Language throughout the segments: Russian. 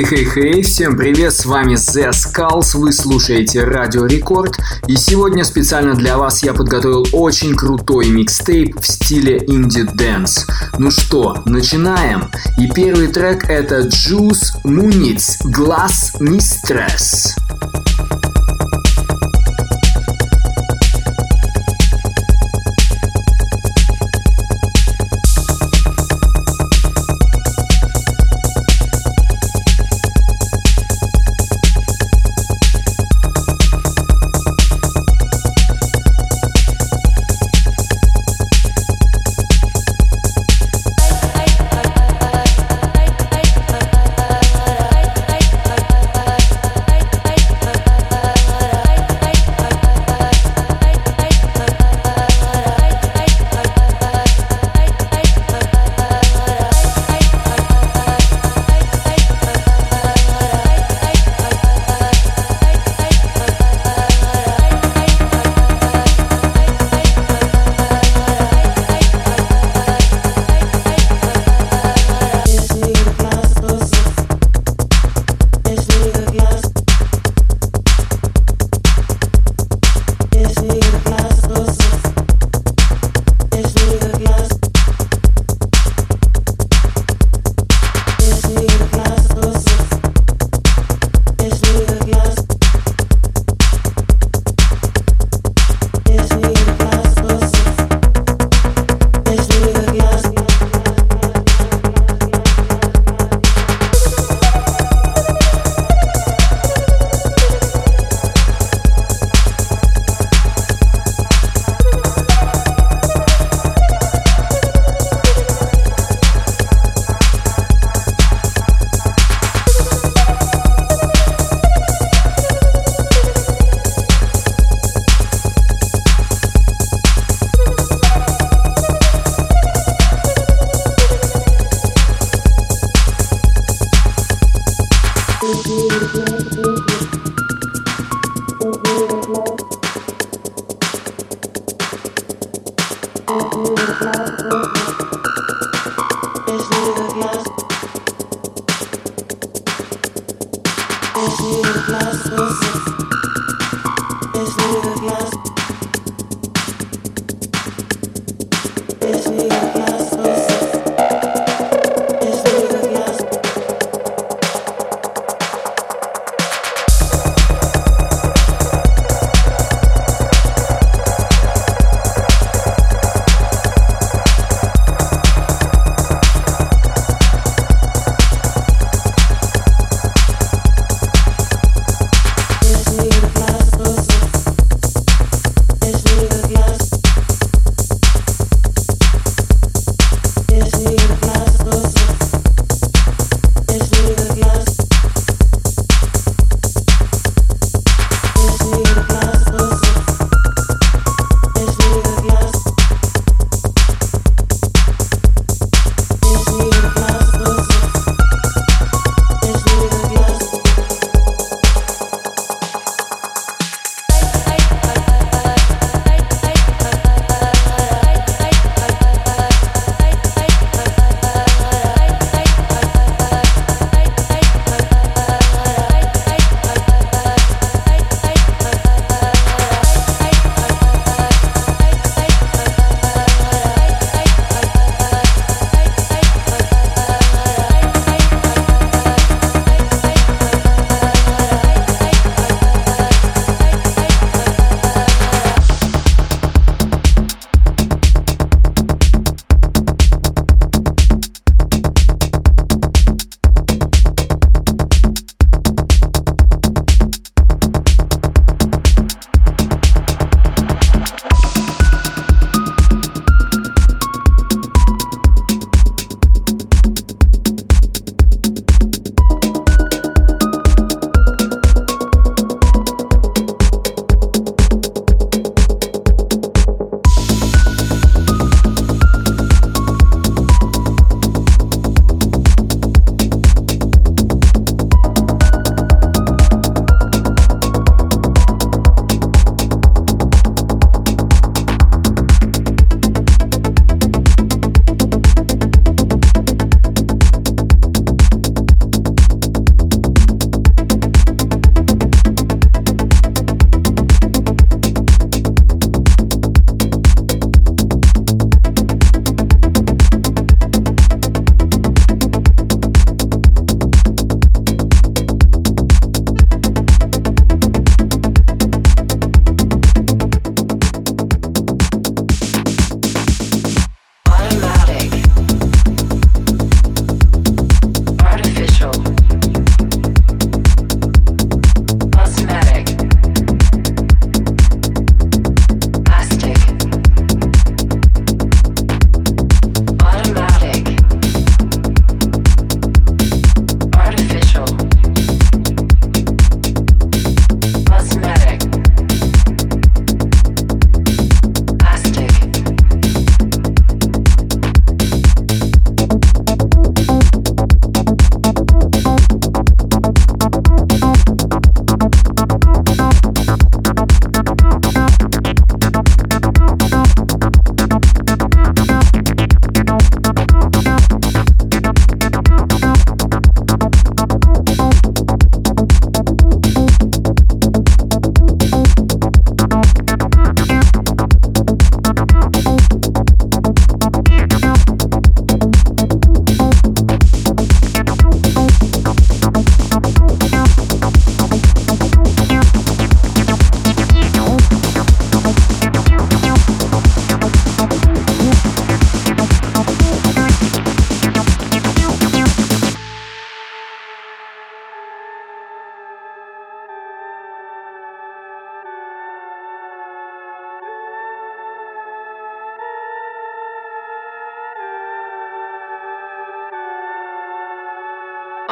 Хей-хей-хей, всем привет, с вами The Skulls, вы слушаете Радио Рекорд, и сегодня специально для вас я подготовил очень крутой микстейп в стиле indie dance. Ну что, начинаем? И первый трек это Juice Muniz Glass Mistress.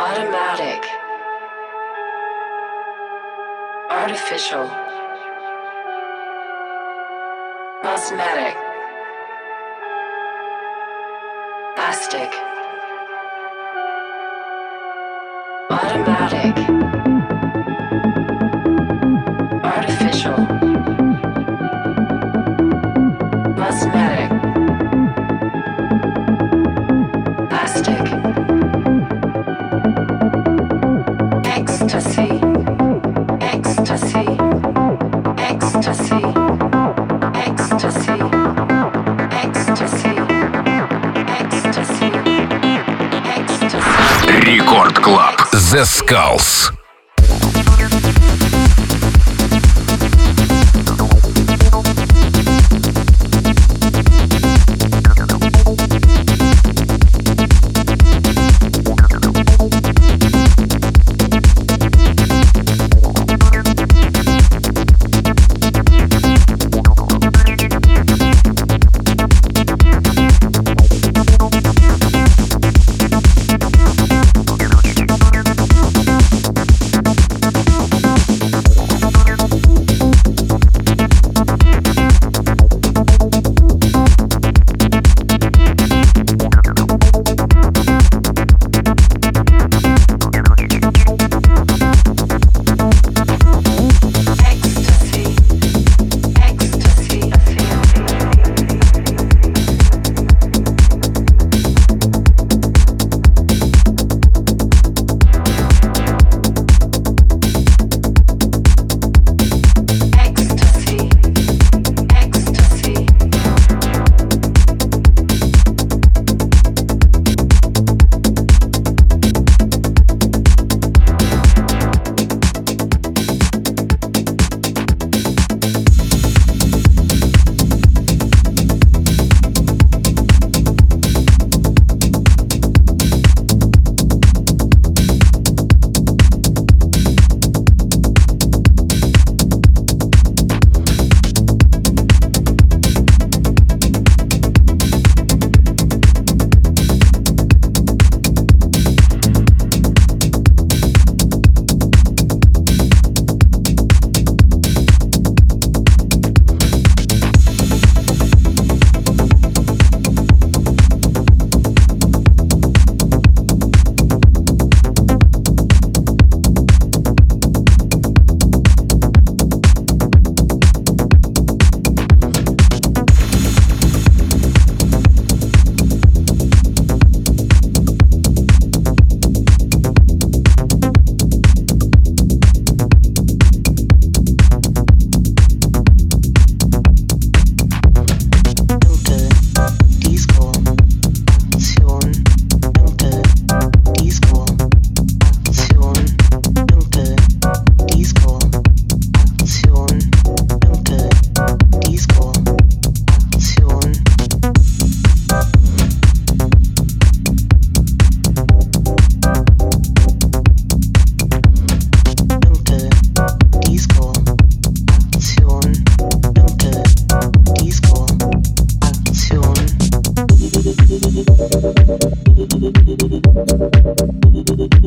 Automatic. Artificial. Cosmetic. Plastic. The Skulls.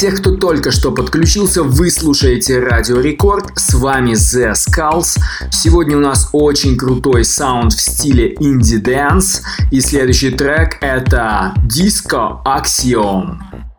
тех, кто только что подключился, вы слушаете Радио Рекорд. С вами The Skulls. Сегодня у нас очень крутой саунд в стиле indie dance. И следующий трек это Disco Axiom.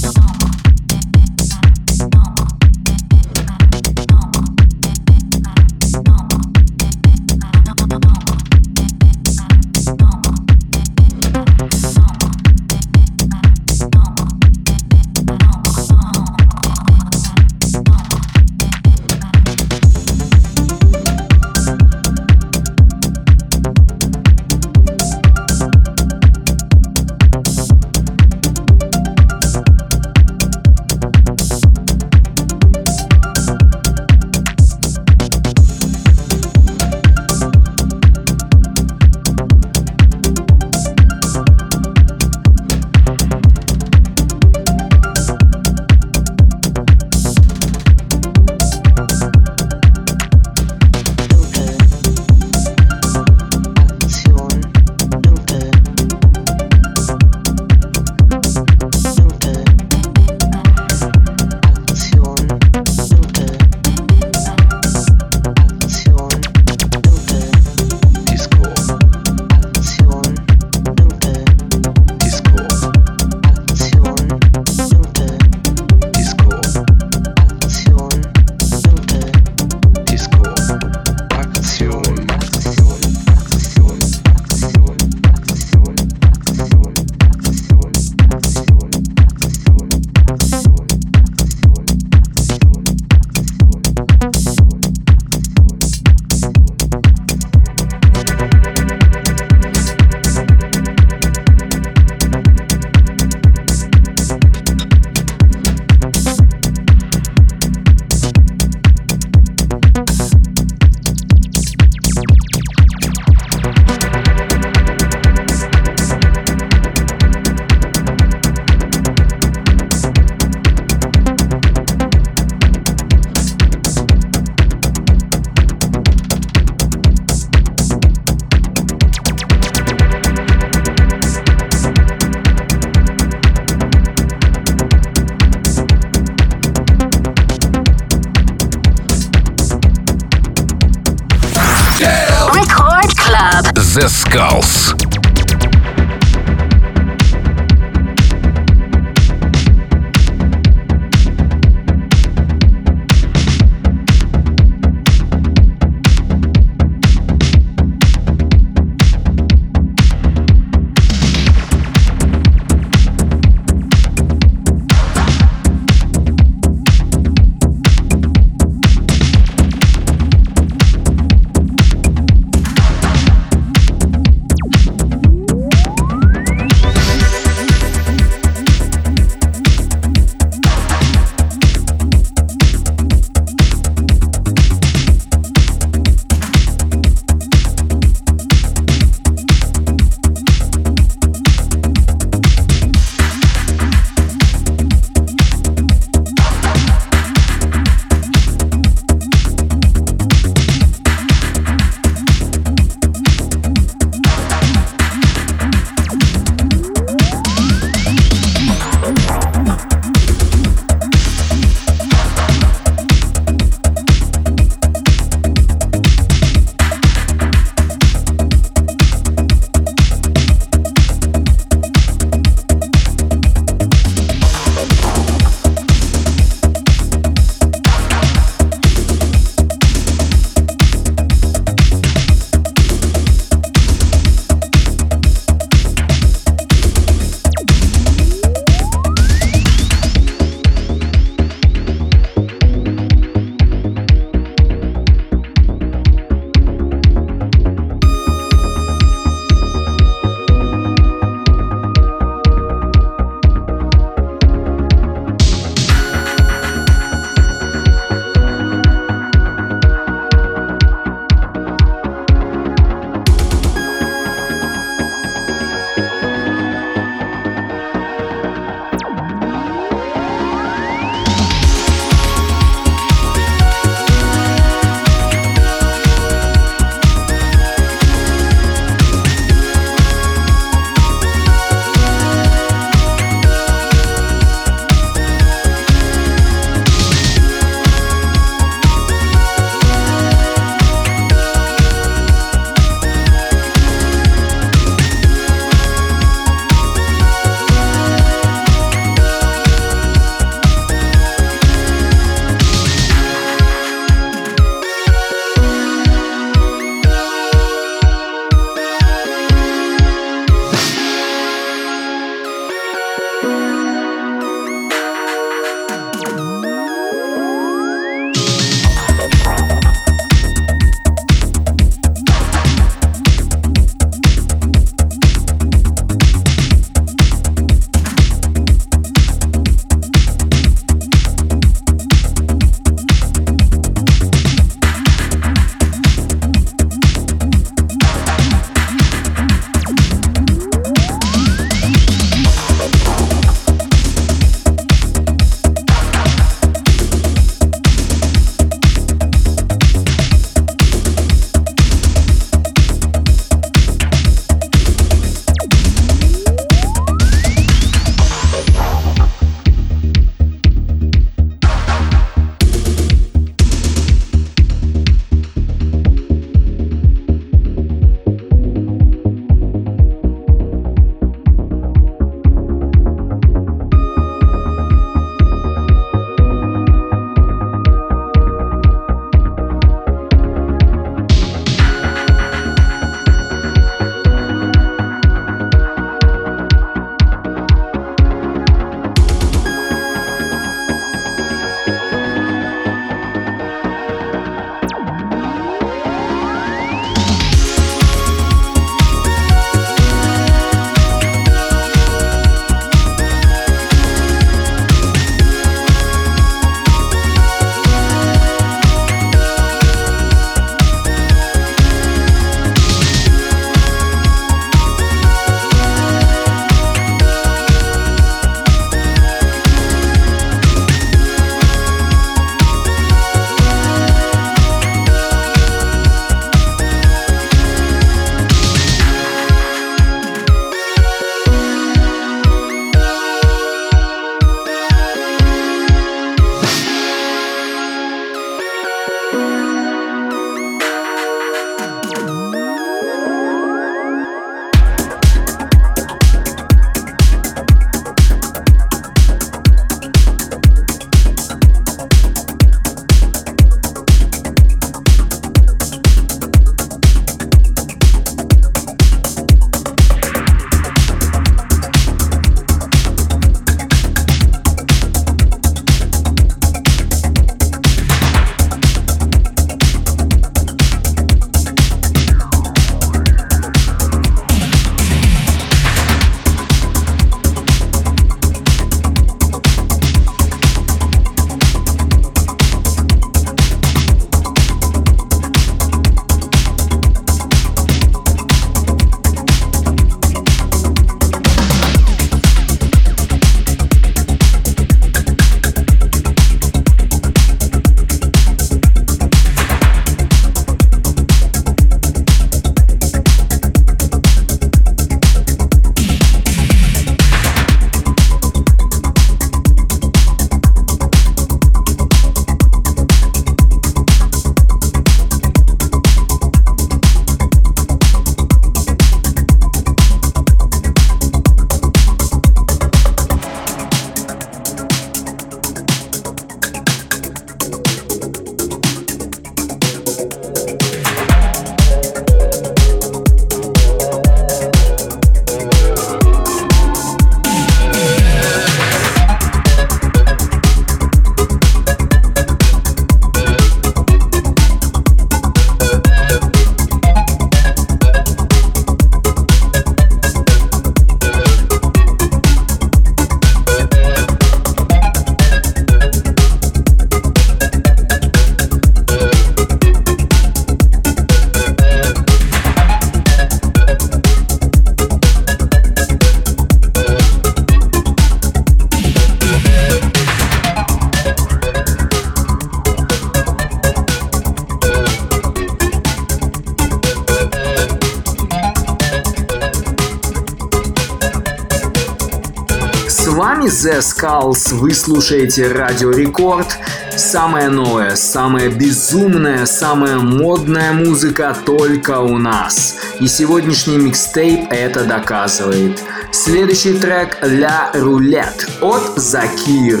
Skulls, вы слушаете Радио Рекорд. Самая новая, самая безумная, самая модная музыка только у нас. И сегодняшний микстейп это доказывает. Следующий трек «Ля Рулет» от Закир.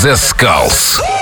The Skulls.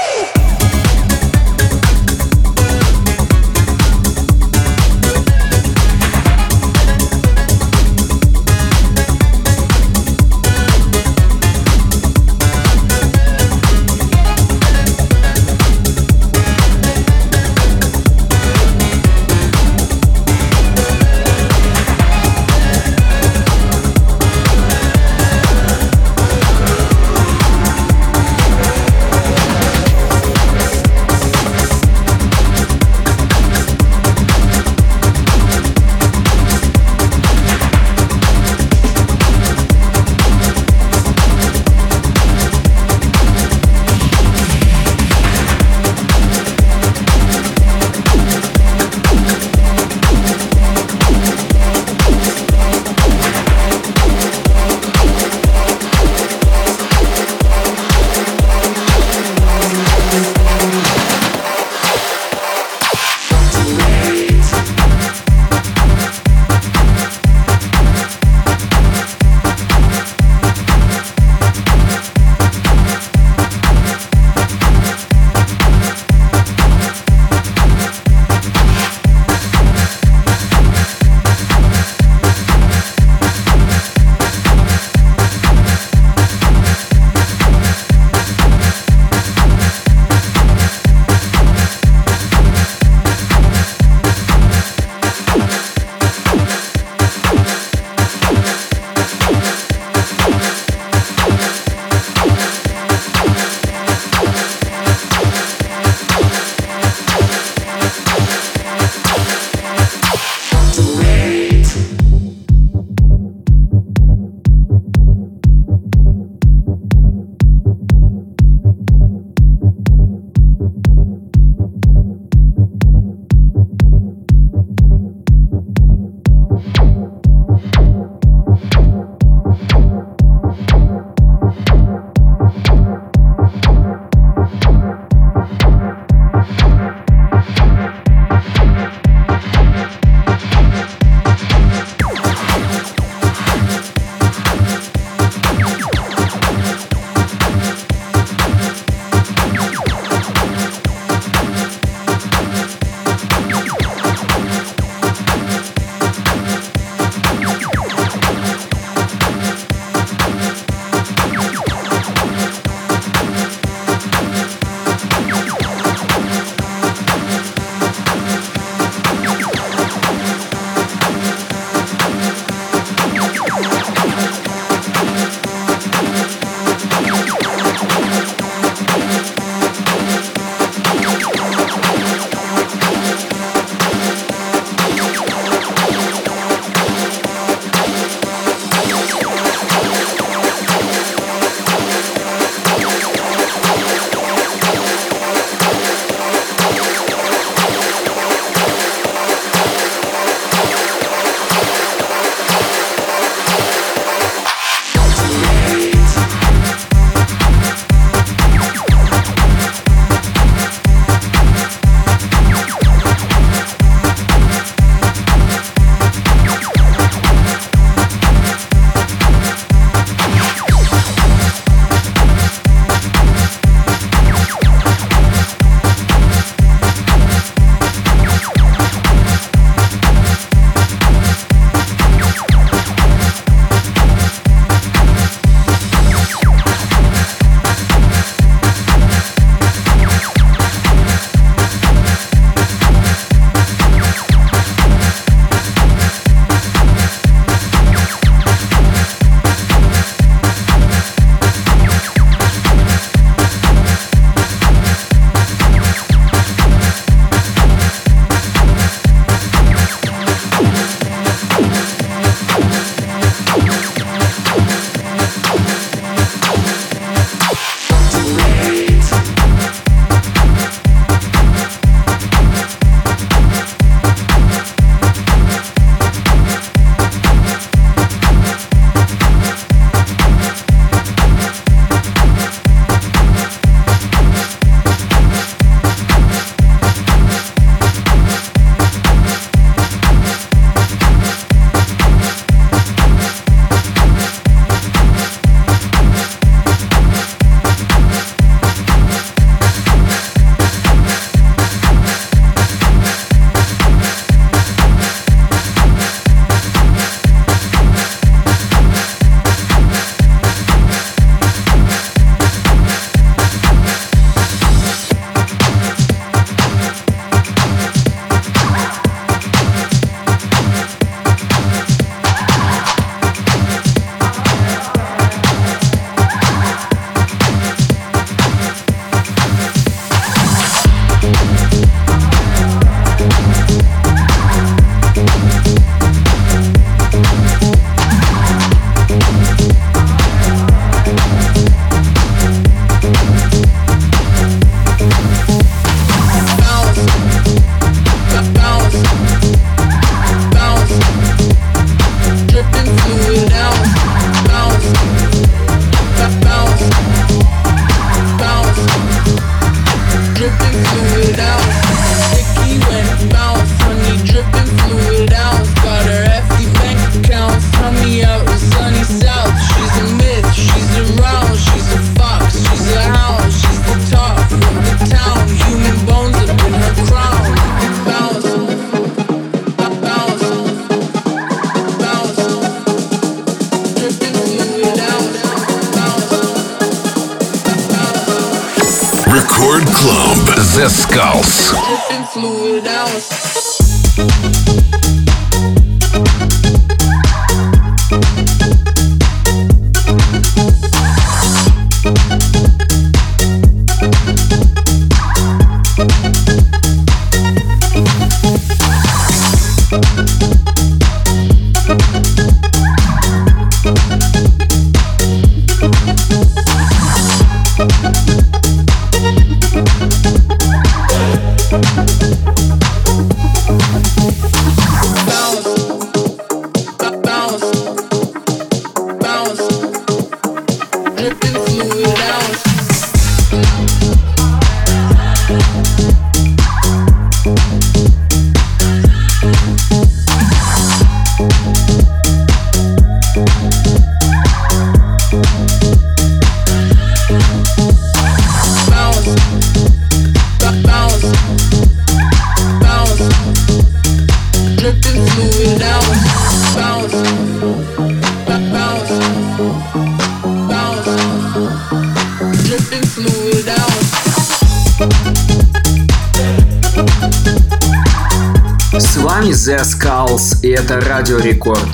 The Skulls, и это Радио Рекорд.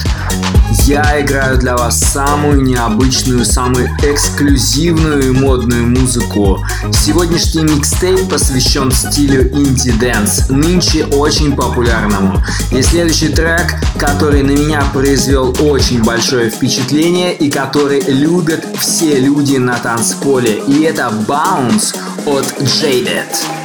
Я играю для вас самую необычную, самую эксклюзивную и модную музыку. Сегодняшний микстейп посвящен стилю indie dance, нынче очень популярному. И следующий трек, который на меня произвел очень большое впечатление и который любят все люди на танцполе. И это Bounce от Jaded.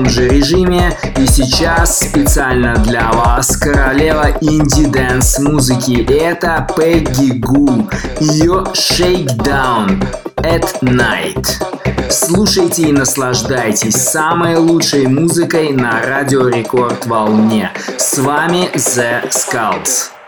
Том же режиме. И сейчас специально для вас королева indie dance музыки. Это Peggy Gou. Ее Shakedown at Night. Слушайте и наслаждайтесь самой лучшей музыкой на радио Рекорд волне. С вами The Skulls.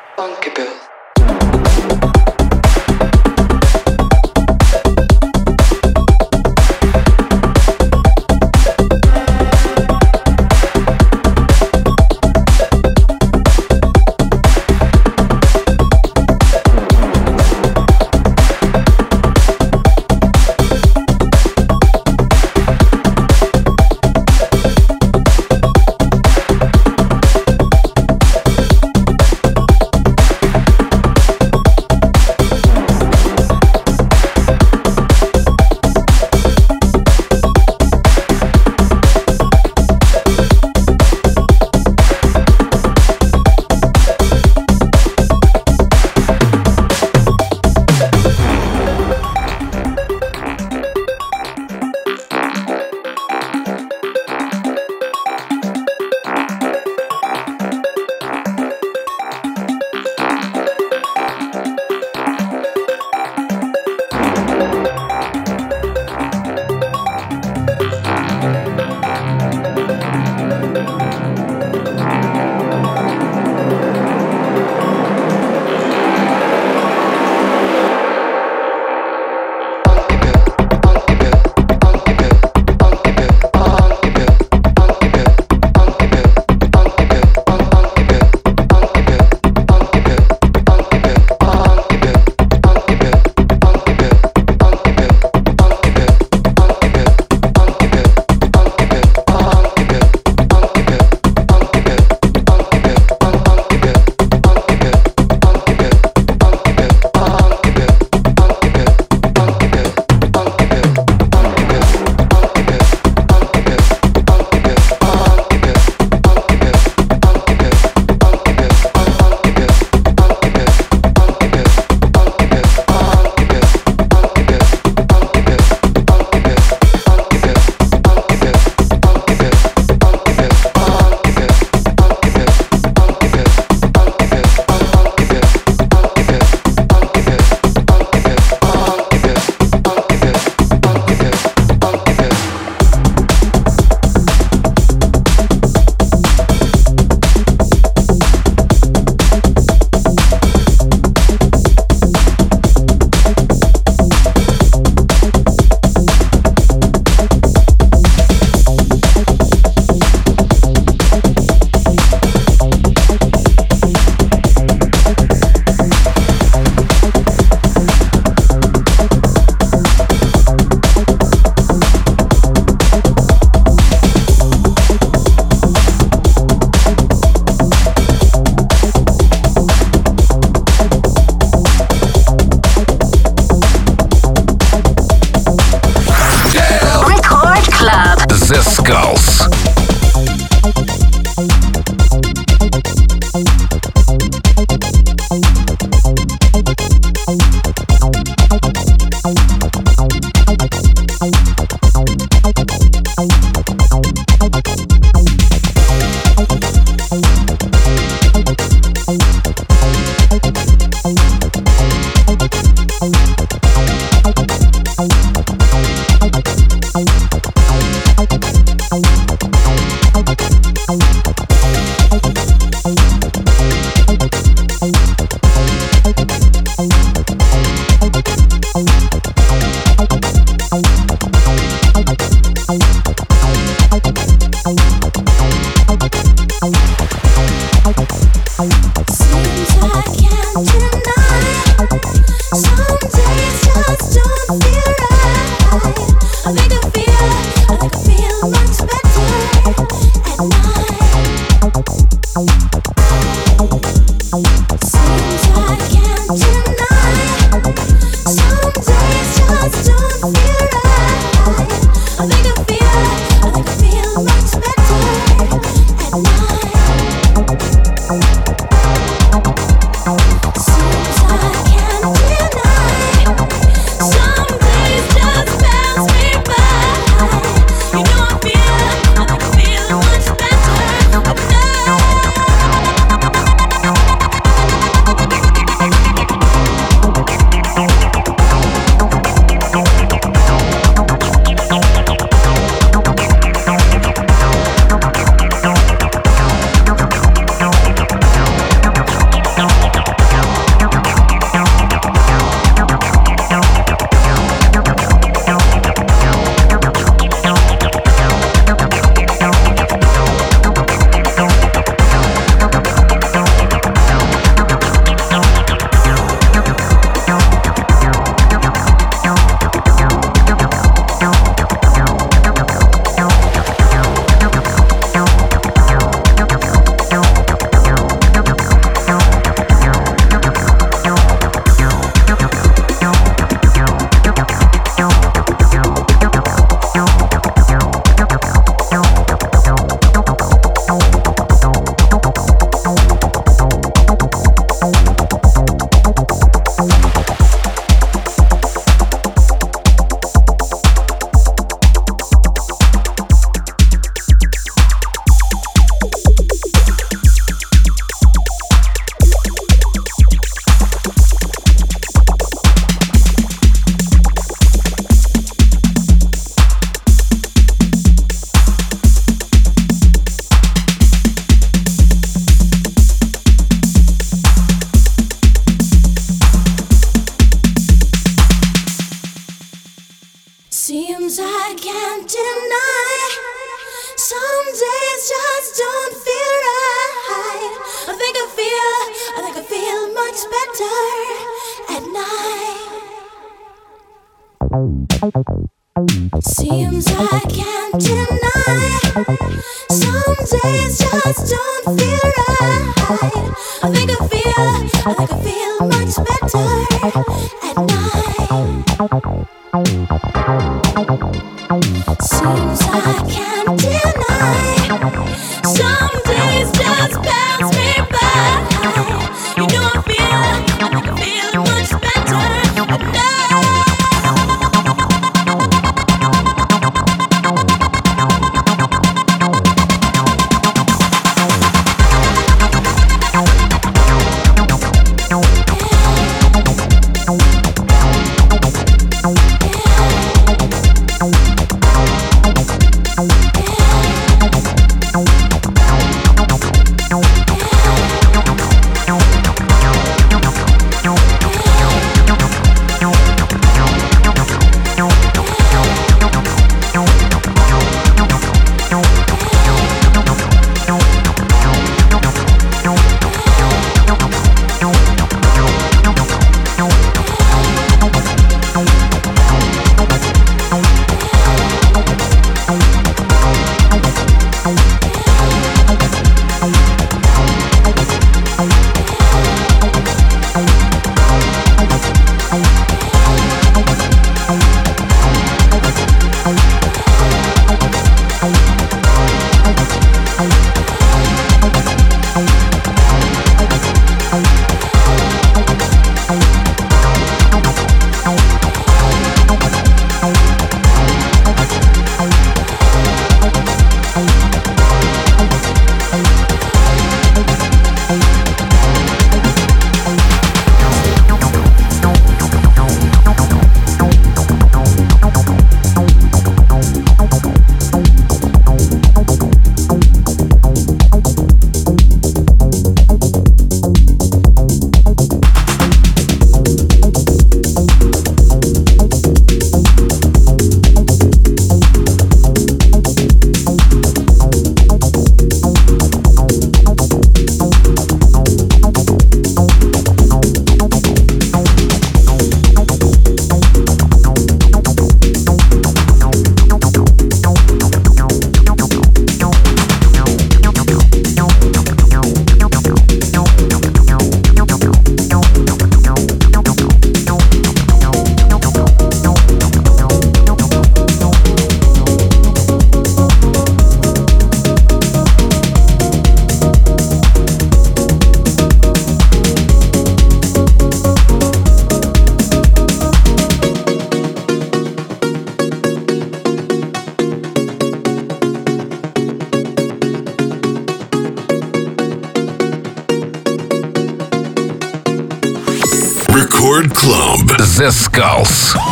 The Skulls.